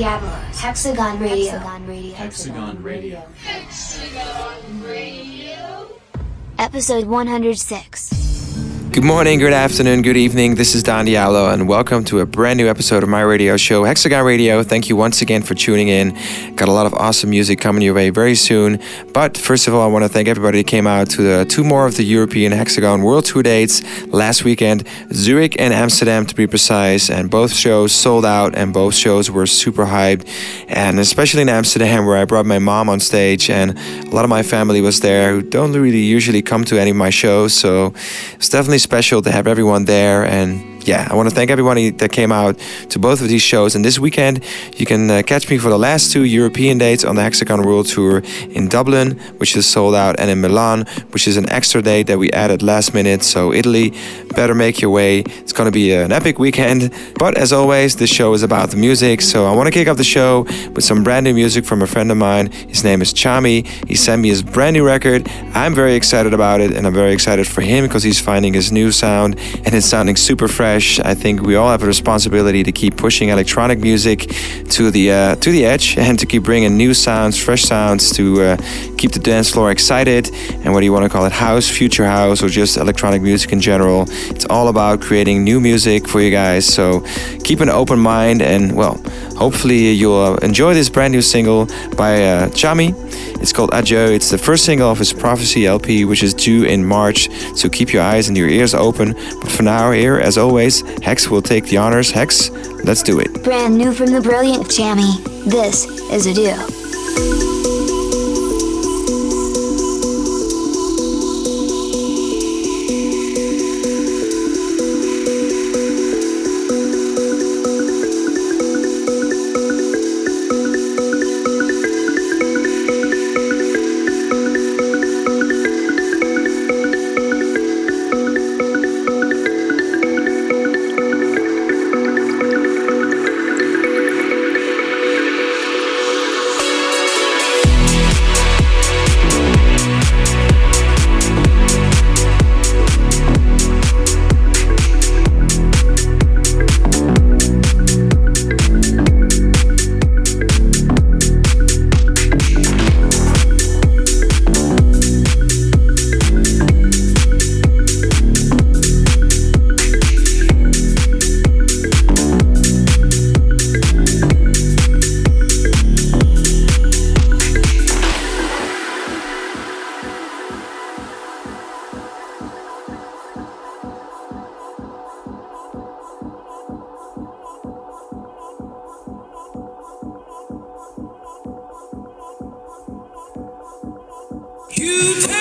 Don Diablo, Hexagon Radio. Hexagon Radio. Episode 106. Good morning, good afternoon, good evening. This is Don Diablo, and welcome to a brand new episode of my radio show, Hexagon Radio. Thank you once again for tuning in. Got a lot of awesome music coming your way very soon. But first of all, I want to thank everybody that came out to the two more of the European Hexagon World Tour dates last weekend, Zurich and Amsterdam to be precise. And both shows sold out, and both shows were super hyped. And especially in Amsterdam, where I brought my mom on stage, and a lot of my family was there who don't really usually come to any of my shows. So it's definitely special to have everyone there and yeah, I want to thank everybody that came out to both of these shows. And this weekend, you can uh, catch me for the last two European dates on the Hexagon World Tour in Dublin, which is sold out, and in Milan, which is an extra date that we added last minute. So, Italy, better make your way. It's going to be an epic weekend. But as always, this show is about the music. So, I want to kick off the show with some brand new music from a friend of mine. His name is Chami. He sent me his brand new record. I'm very excited about it, and I'm very excited for him because he's finding his new sound and it's sounding super fresh. I think we all have a responsibility to keep pushing electronic music to the uh, to the edge and to keep bringing new sounds, fresh sounds to uh, keep the dance floor excited. And whether you want to call it house, future house, or just electronic music in general, it's all about creating new music for you guys. So keep an open mind and well, hopefully you'll enjoy this brand new single by uh, Chami. It's called Adieu. It's the first single of his Prophecy LP, which is due in March. So keep your eyes and your ears open. But for now, here, as always, Hex will take the honors. Hex, let's do it. Brand new from the brilliant Chami. This is Adieu. You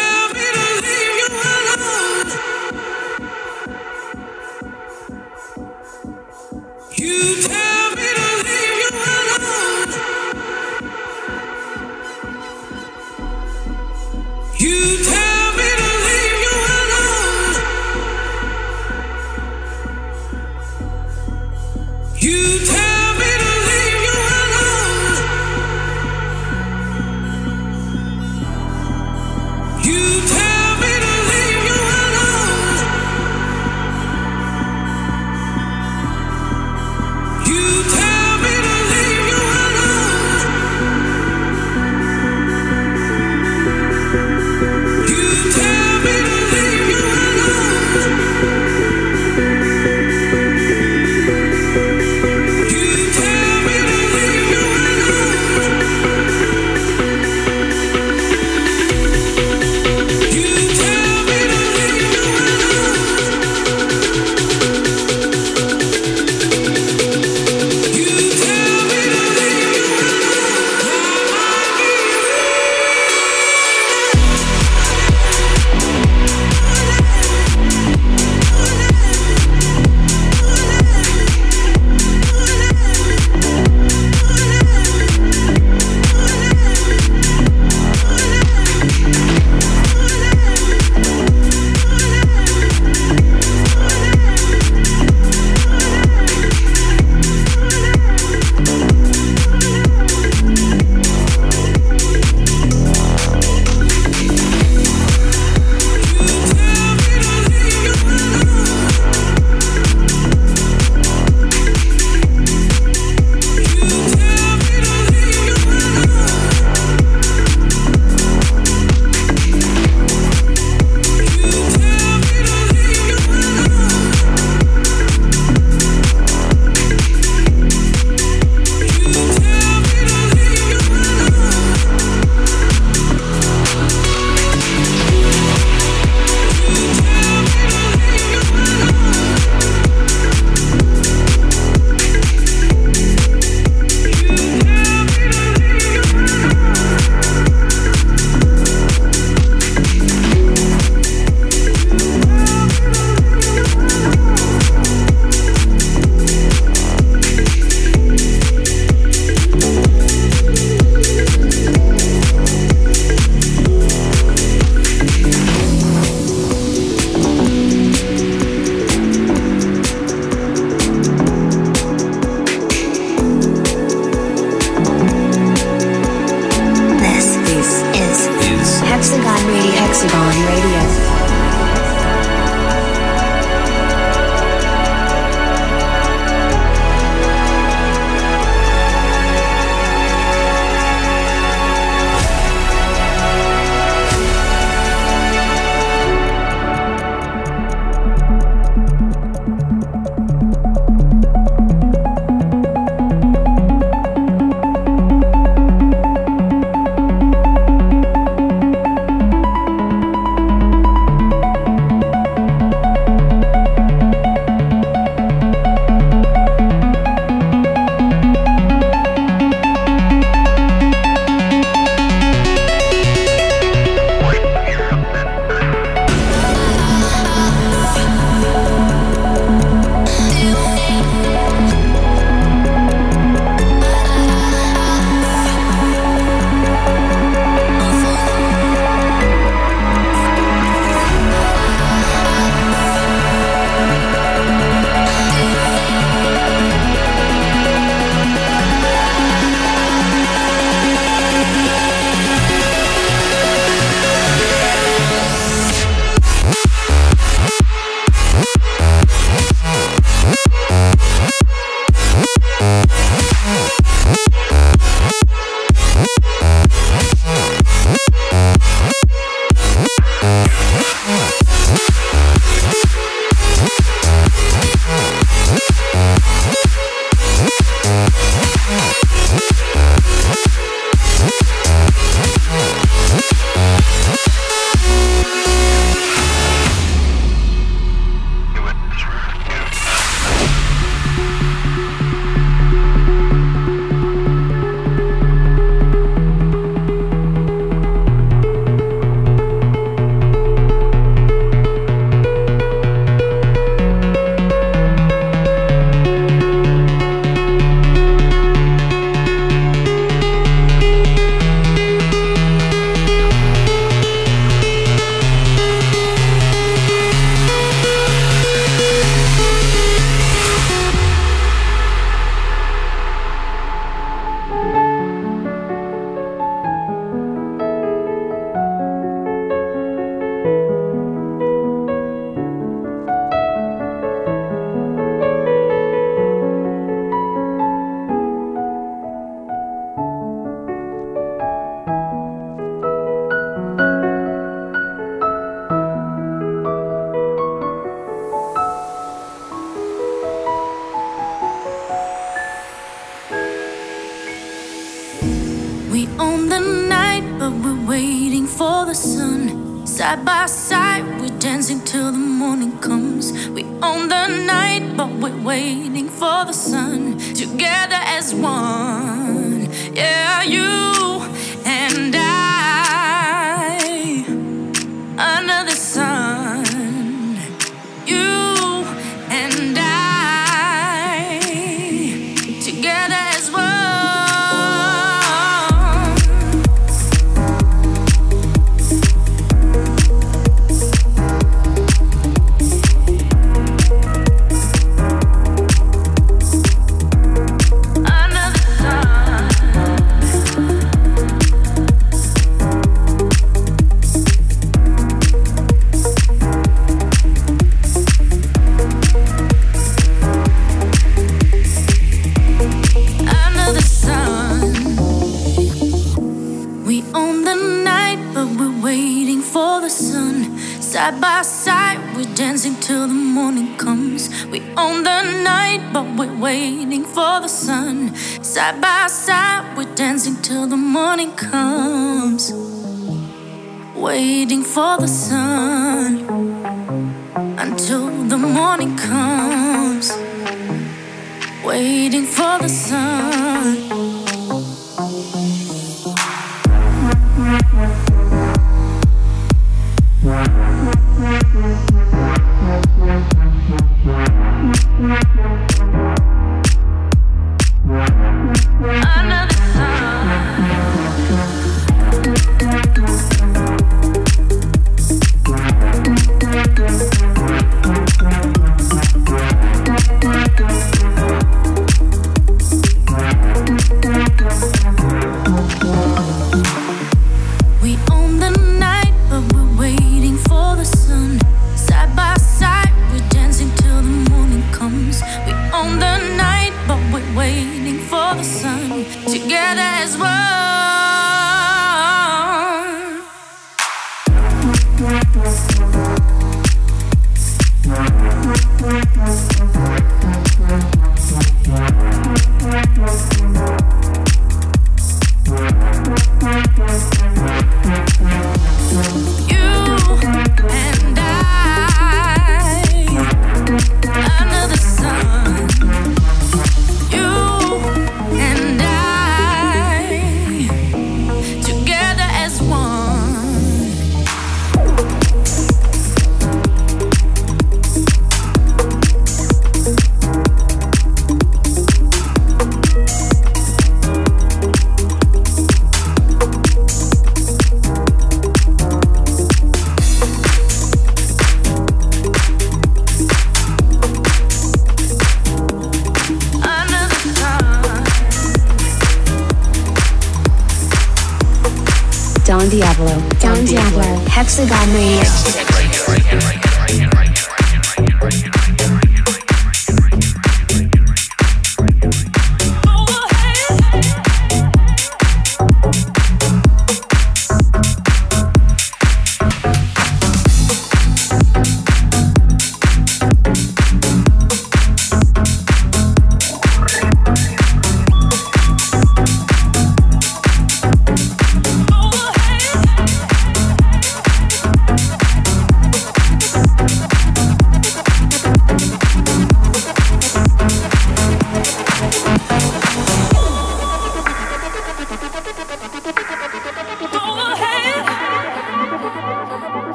waiting for the sun. Together as one.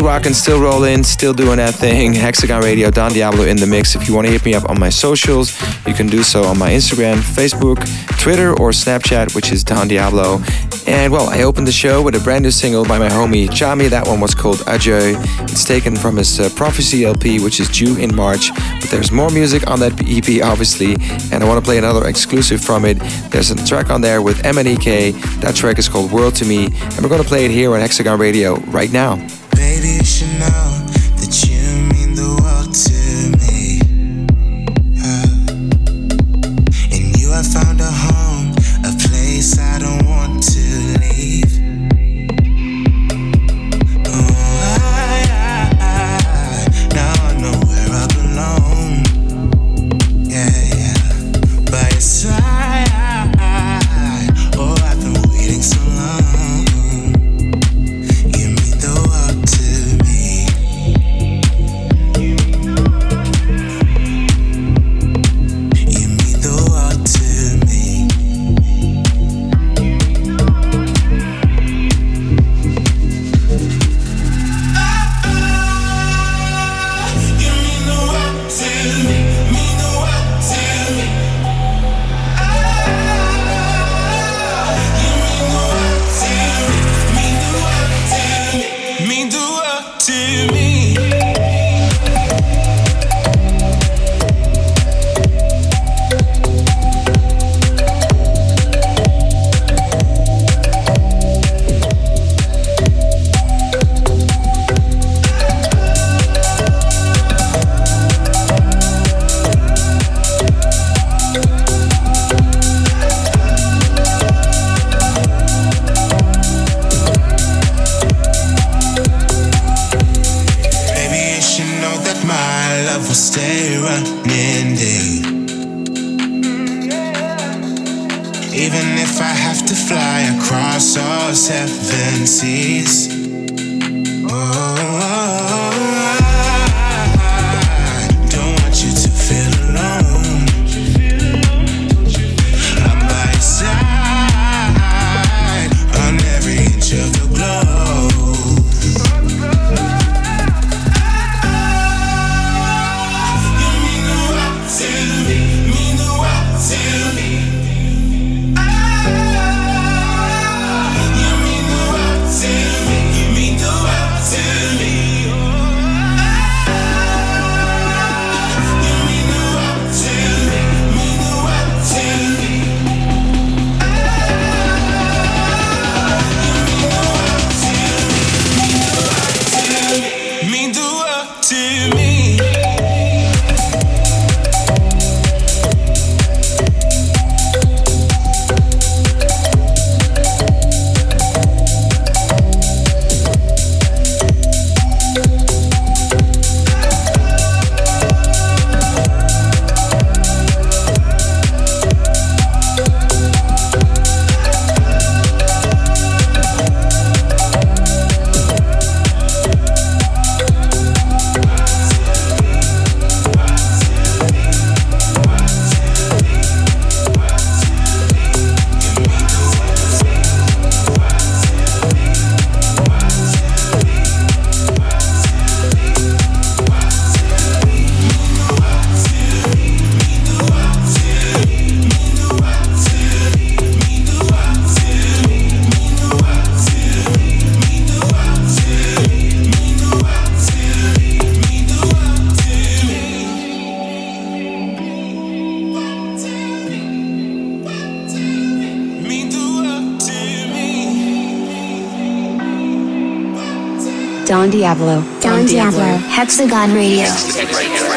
Still rocking, still rolling, still doing that thing. Hexagon Radio, Don Diablo in the mix. If you want to hit me up on my socials, you can do so on my Instagram, Facebook, Twitter, or Snapchat, which is Don Diablo. And well, I opened the show with a brand new single by my homie Chami. That one was called Adieu. It's taken from his uh, Prophecy LP, which is due in March. But there's more music on that EP, obviously, and I want to play another exclusive from it. There's a track on there with MNEK. That track is called World to Me, and we're going to play it here on Hexagon Radio right now. Baby, Diablo. Don Diablo, Hexagon Radio.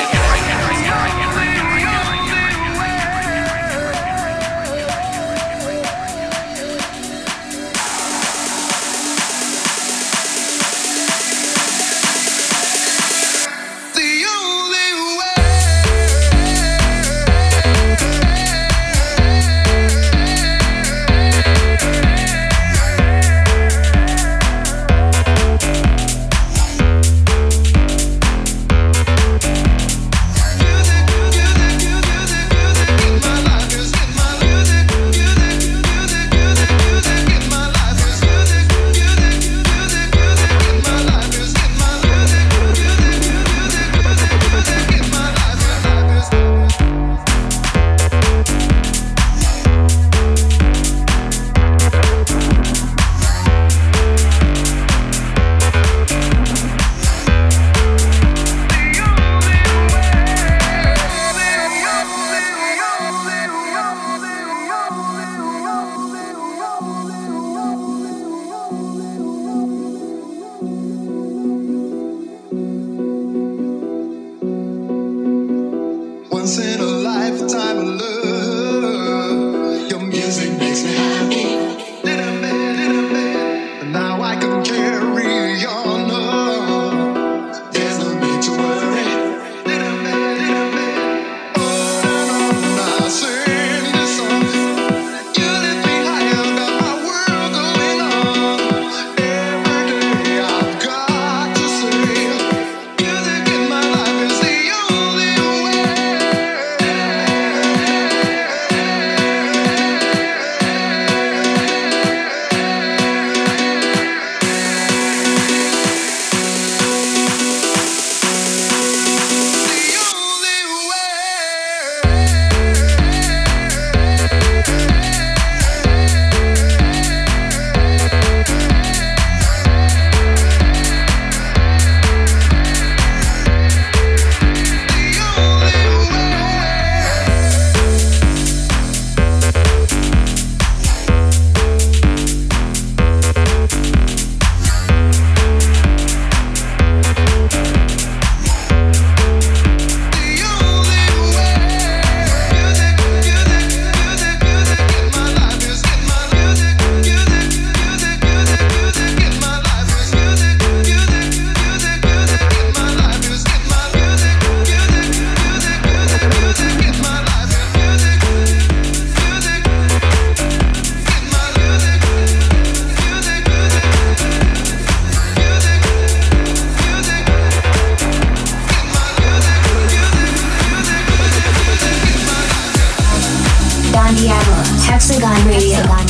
sunset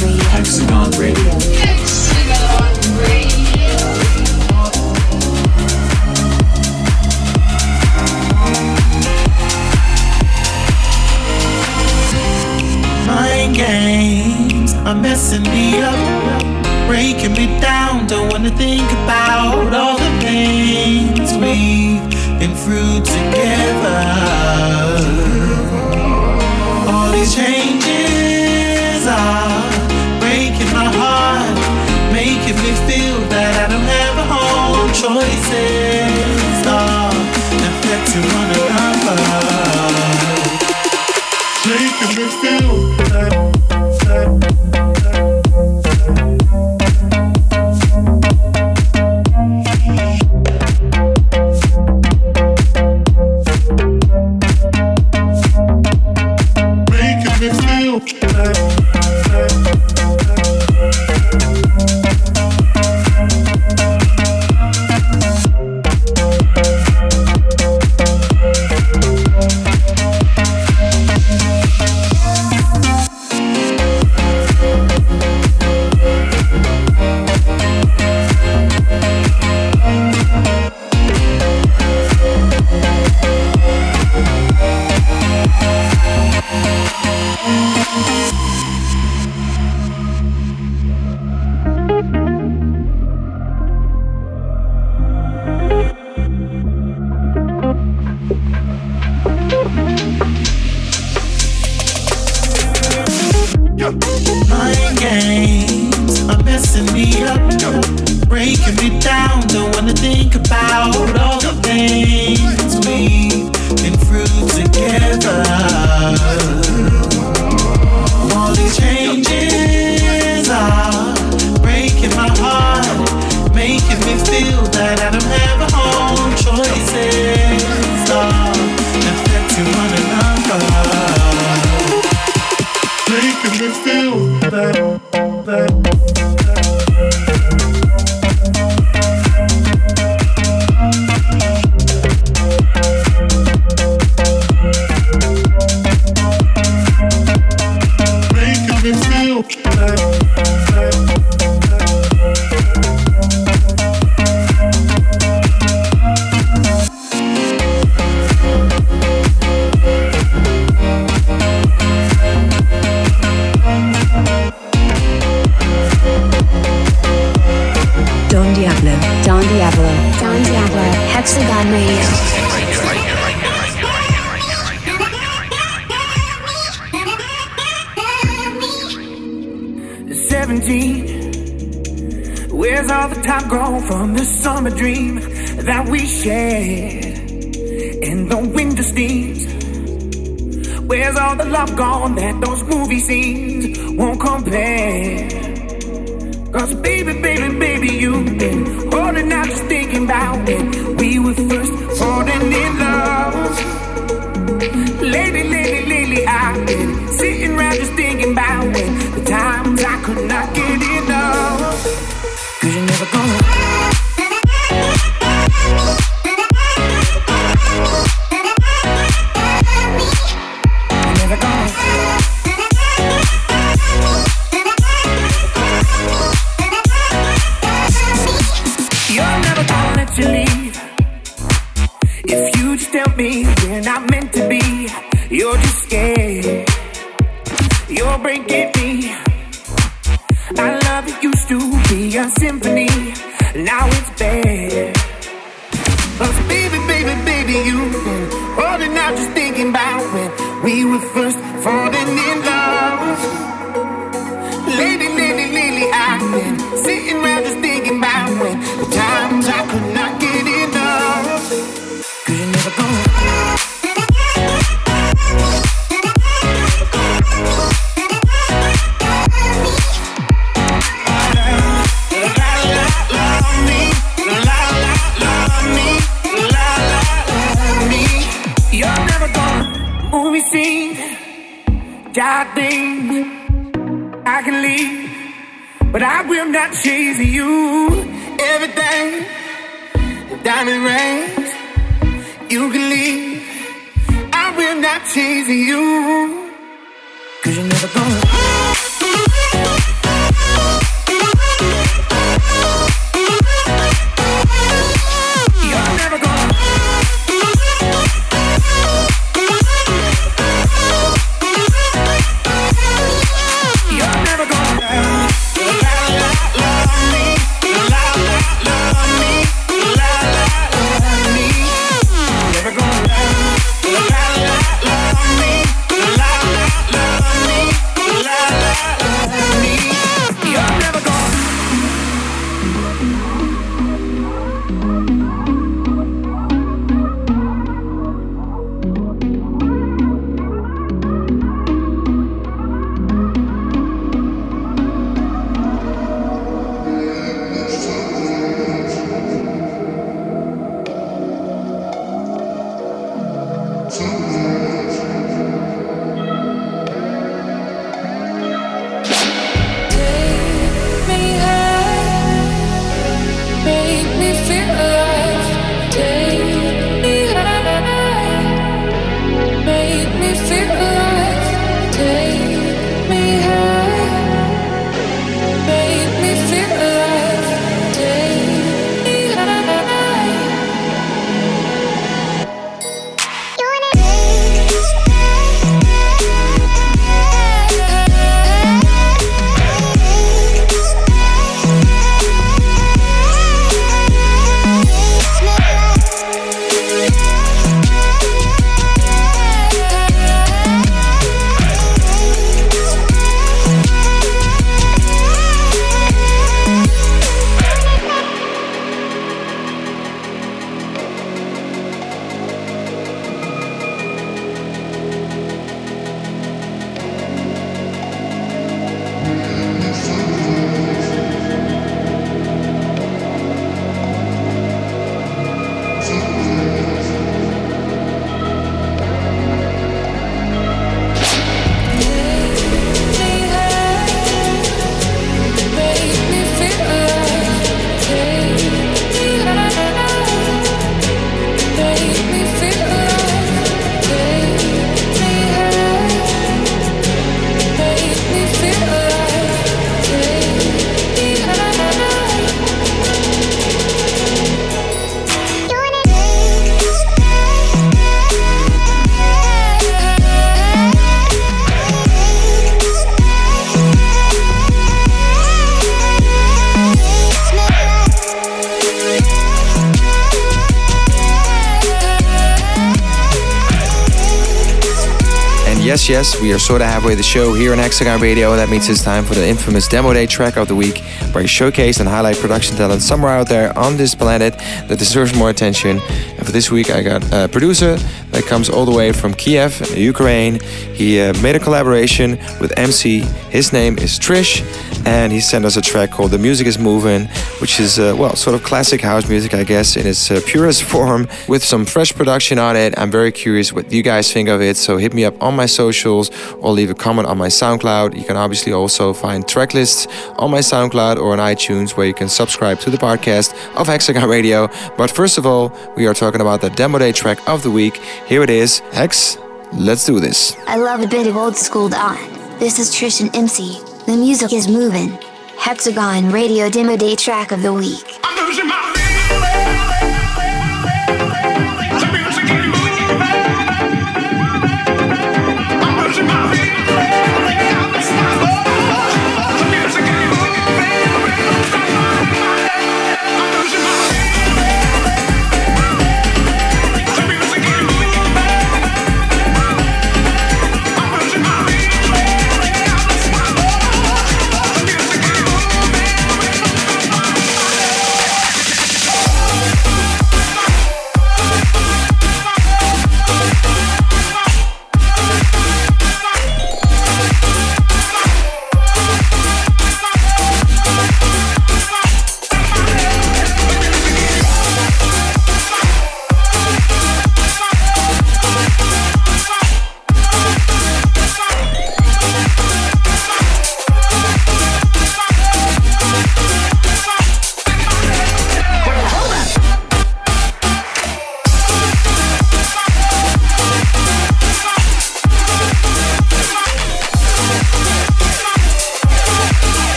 Hexagon Radio. to leave. If you just tell me we're not meant to be, you're just scared. You're breaking me. I love it used to be a symphony, now it's bad. Cause baby, baby, baby, you've been holding out just thinking about when we were first falling in love. I can leave, but I will not chase you. Everything, the diamond rings, you can leave. I will not chase you, cause you're never gonna. Yes, we are sort of halfway the show here on Hexagon Radio. That means it's time for the infamous Demo Day track of the week, where I showcase and highlight production talent somewhere out there on this planet that deserves more attention. And for this week, I got a producer that comes all the way from Kiev, Ukraine. He uh, made a collaboration with MC. His name is Trish, and he sent us a track called The Music is Moving, which is, uh, well, sort of classic house music, I guess, in its uh, purest form with some fresh production on it. I'm very curious what you guys think of it, so hit me up on my socials or leave a comment on my SoundCloud. You can obviously also find track lists on my SoundCloud or on iTunes where you can subscribe to the podcast of Hexagon Radio. But first of all, we are talking about the Demo Day track of the week. Here it is. Hex, let's do this. I love a bit of old school Don. This is Trish and MC. The music is moving. Hexagon Radio Demo Day track of the week.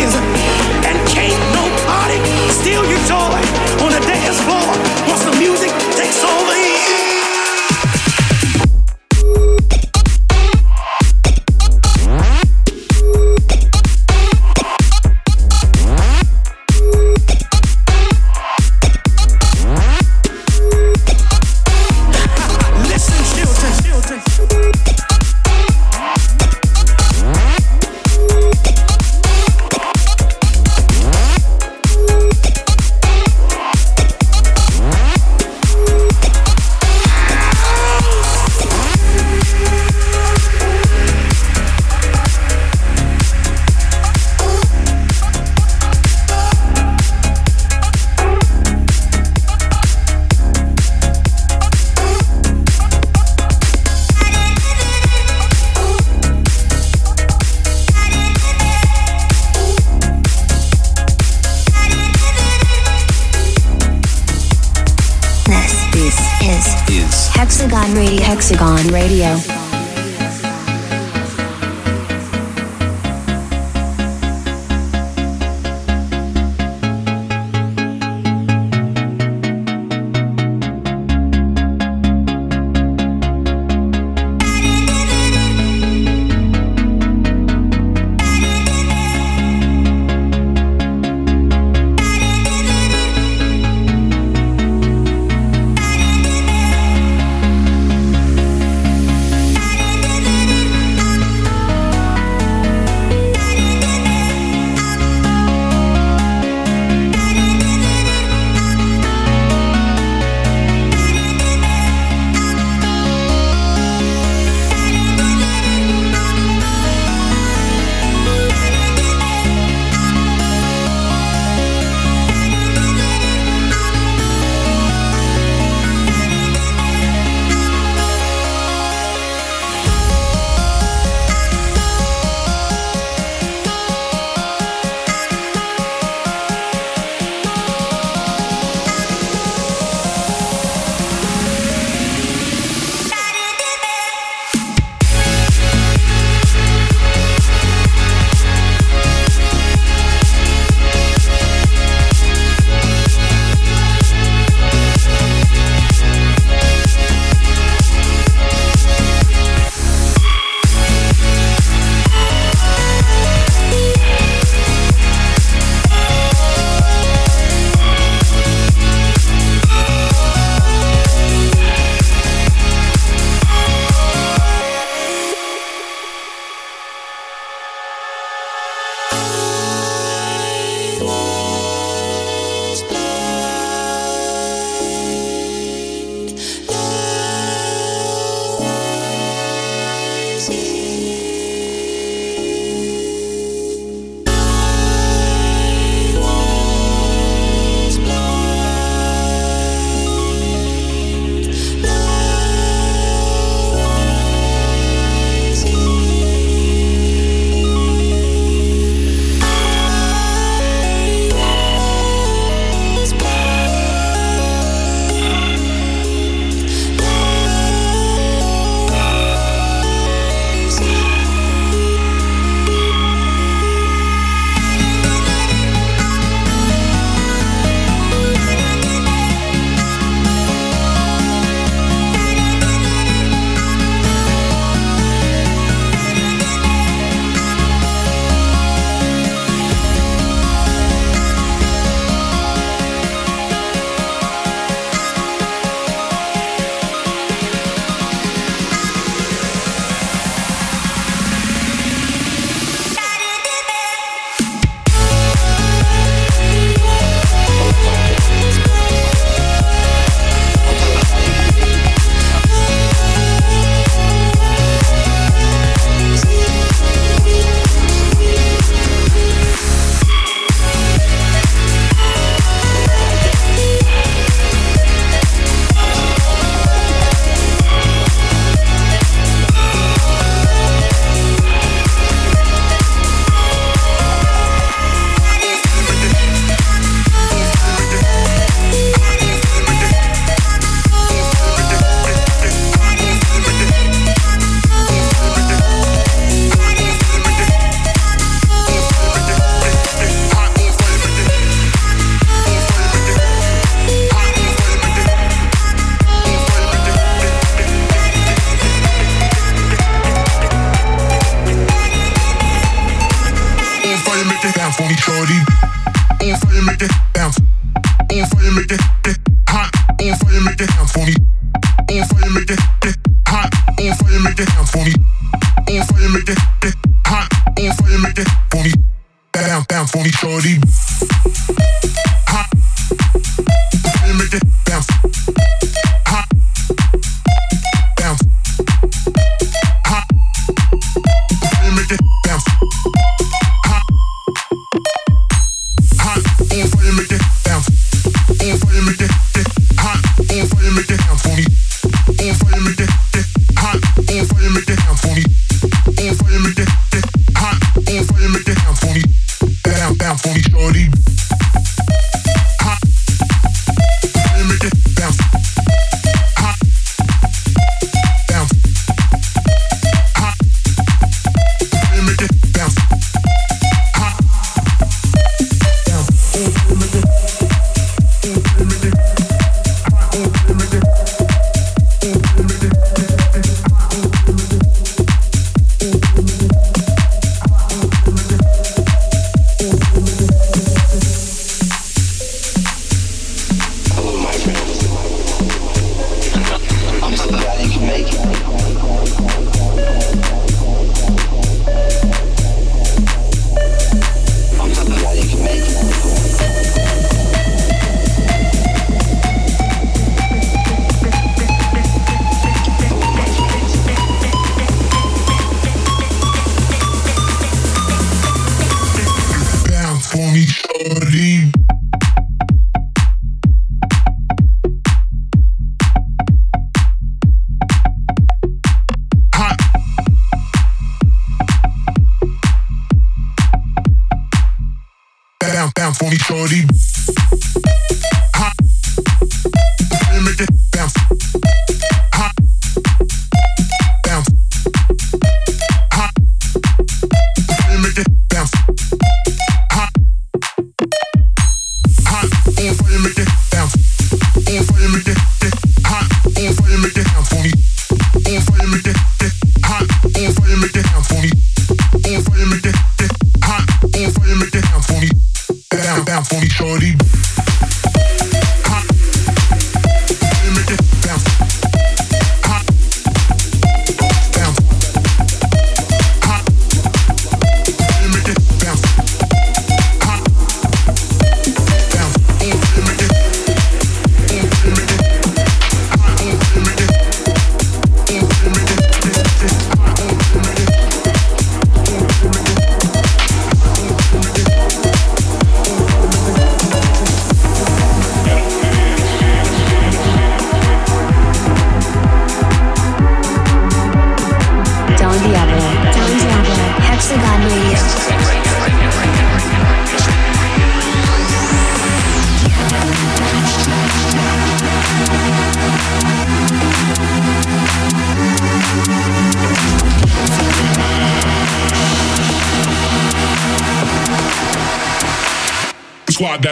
is. And can't nobody steal your joy on the dance floor once the music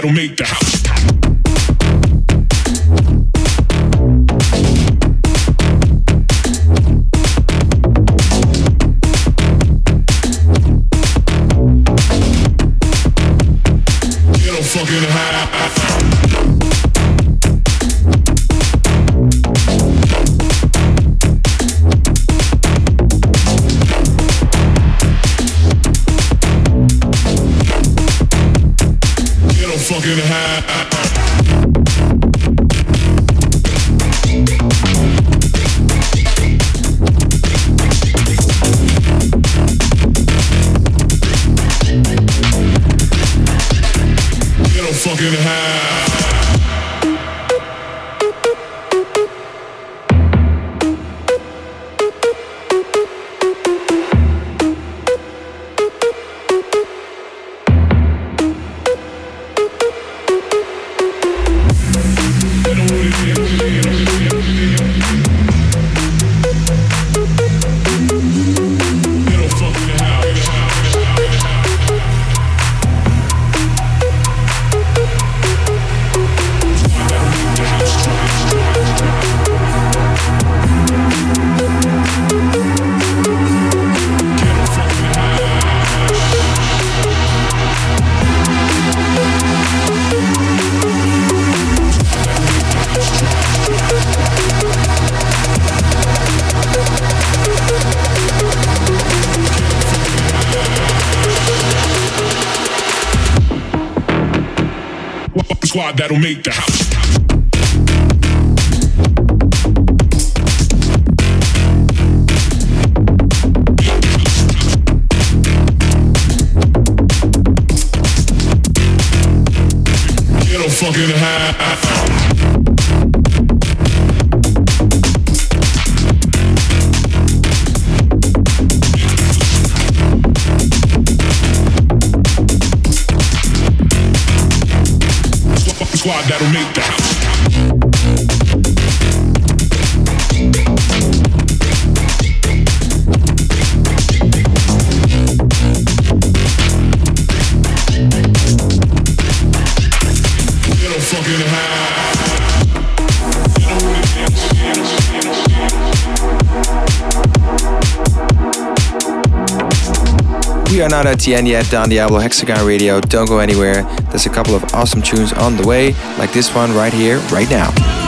that'll make the that'll make the We are not at the end yet, Don Diablo Hexagon Radio. Don't go anywhere. There's a couple of awesome tunes on the way, like this one right here, right now.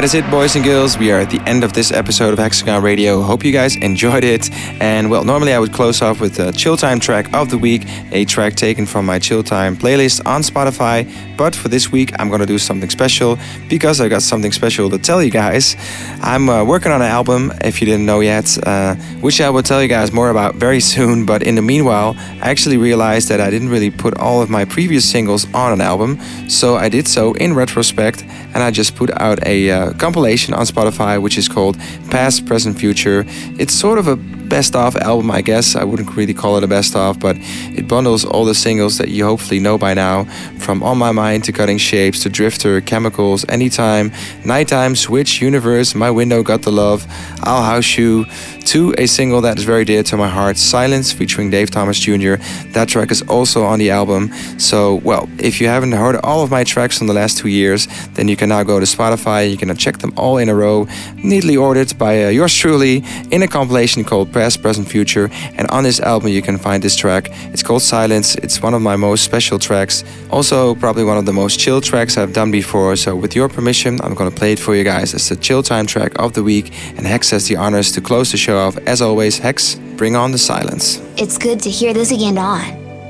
That is it, boys and girls. We are at the end of this episode of Hexagon Radio. Hope you guys enjoyed it. And well, normally I would close off with the Chill Time track of the week, a track taken from my Chill Time playlist on Spotify. But for this week, I'm gonna do something special because I got something special to tell you guys. I'm uh, working on an album, if you didn't know yet, uh, which I will tell you guys more about very soon. But in the meanwhile, I actually realized that I didn't really put all of my previous singles on an album. So I did so in retrospect and I just put out a uh, compilation on Spotify which is called Past, Present, Future. It's sort of a best of album, I guess. I wouldn't really call it a best of, but it bundles all the singles that you hopefully know by now from On My Mind to Cutting Shapes to Drifter, Chemicals, Anytime, Nighttime, Switch, Universe, My Window Got the Love, I'll House You, to a single that is very dear to my heart, Silence, featuring Dave Thomas Jr. That track is also on the album. So, well, if you haven't heard all of my tracks from the last two years, then you can now go to Spotify. You can check them all in a row, neatly ordered by uh, yours truly, in a compilation called Past, Present, Future. And on this album, you can find this track. It's called Silence. It's one of my most special tracks. Also, probably one of the most chill tracks I've done before. So, with your permission, I'm gonna play it for you guys. It's the chill time track of the week, and Hex has the honors to close the show off. As always, Hex, bring on the silence. It's good to hear this again on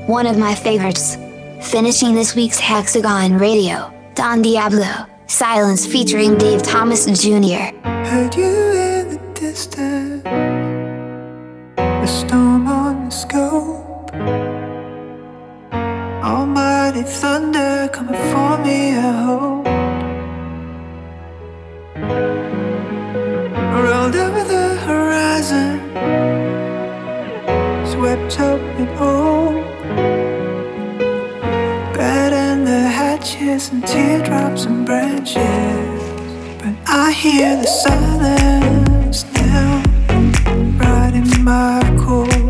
one of my favorites. Finishing this week's Hexagon Radio, Don Diablo, Silence featuring Dave Thomas Jr. Heard you in the distance, the storm on the scope. Almighty thunder coming for me, I hope. Rolled over the horizon, swept up in hope. Bed and the hatches and teardrops and branches. But I hear the silence now, right in my core.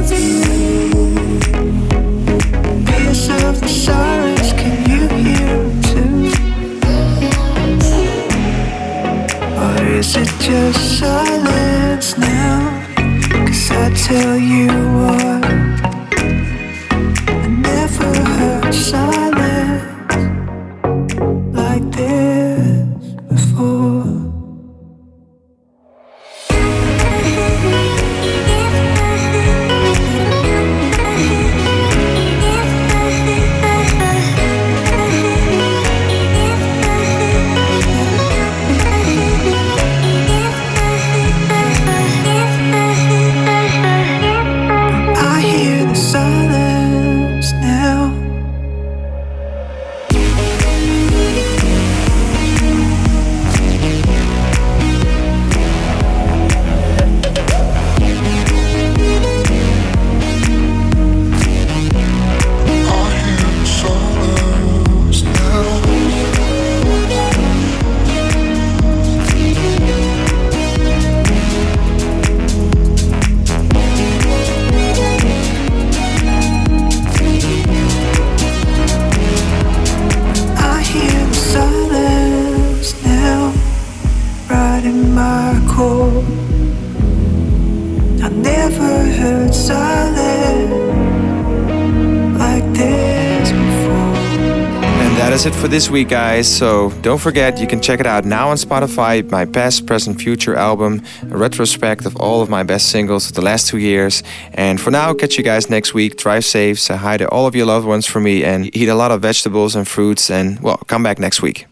Of a this week, guys. So don't forget, you can check it out now on Spotify. My past, present, future album, a retrospect of all of my best singles of the last two years. And for now, catch you guys next week. Drive safe, say hi to all of your loved ones for me, and eat a lot of vegetables and fruits. And well, come back next week.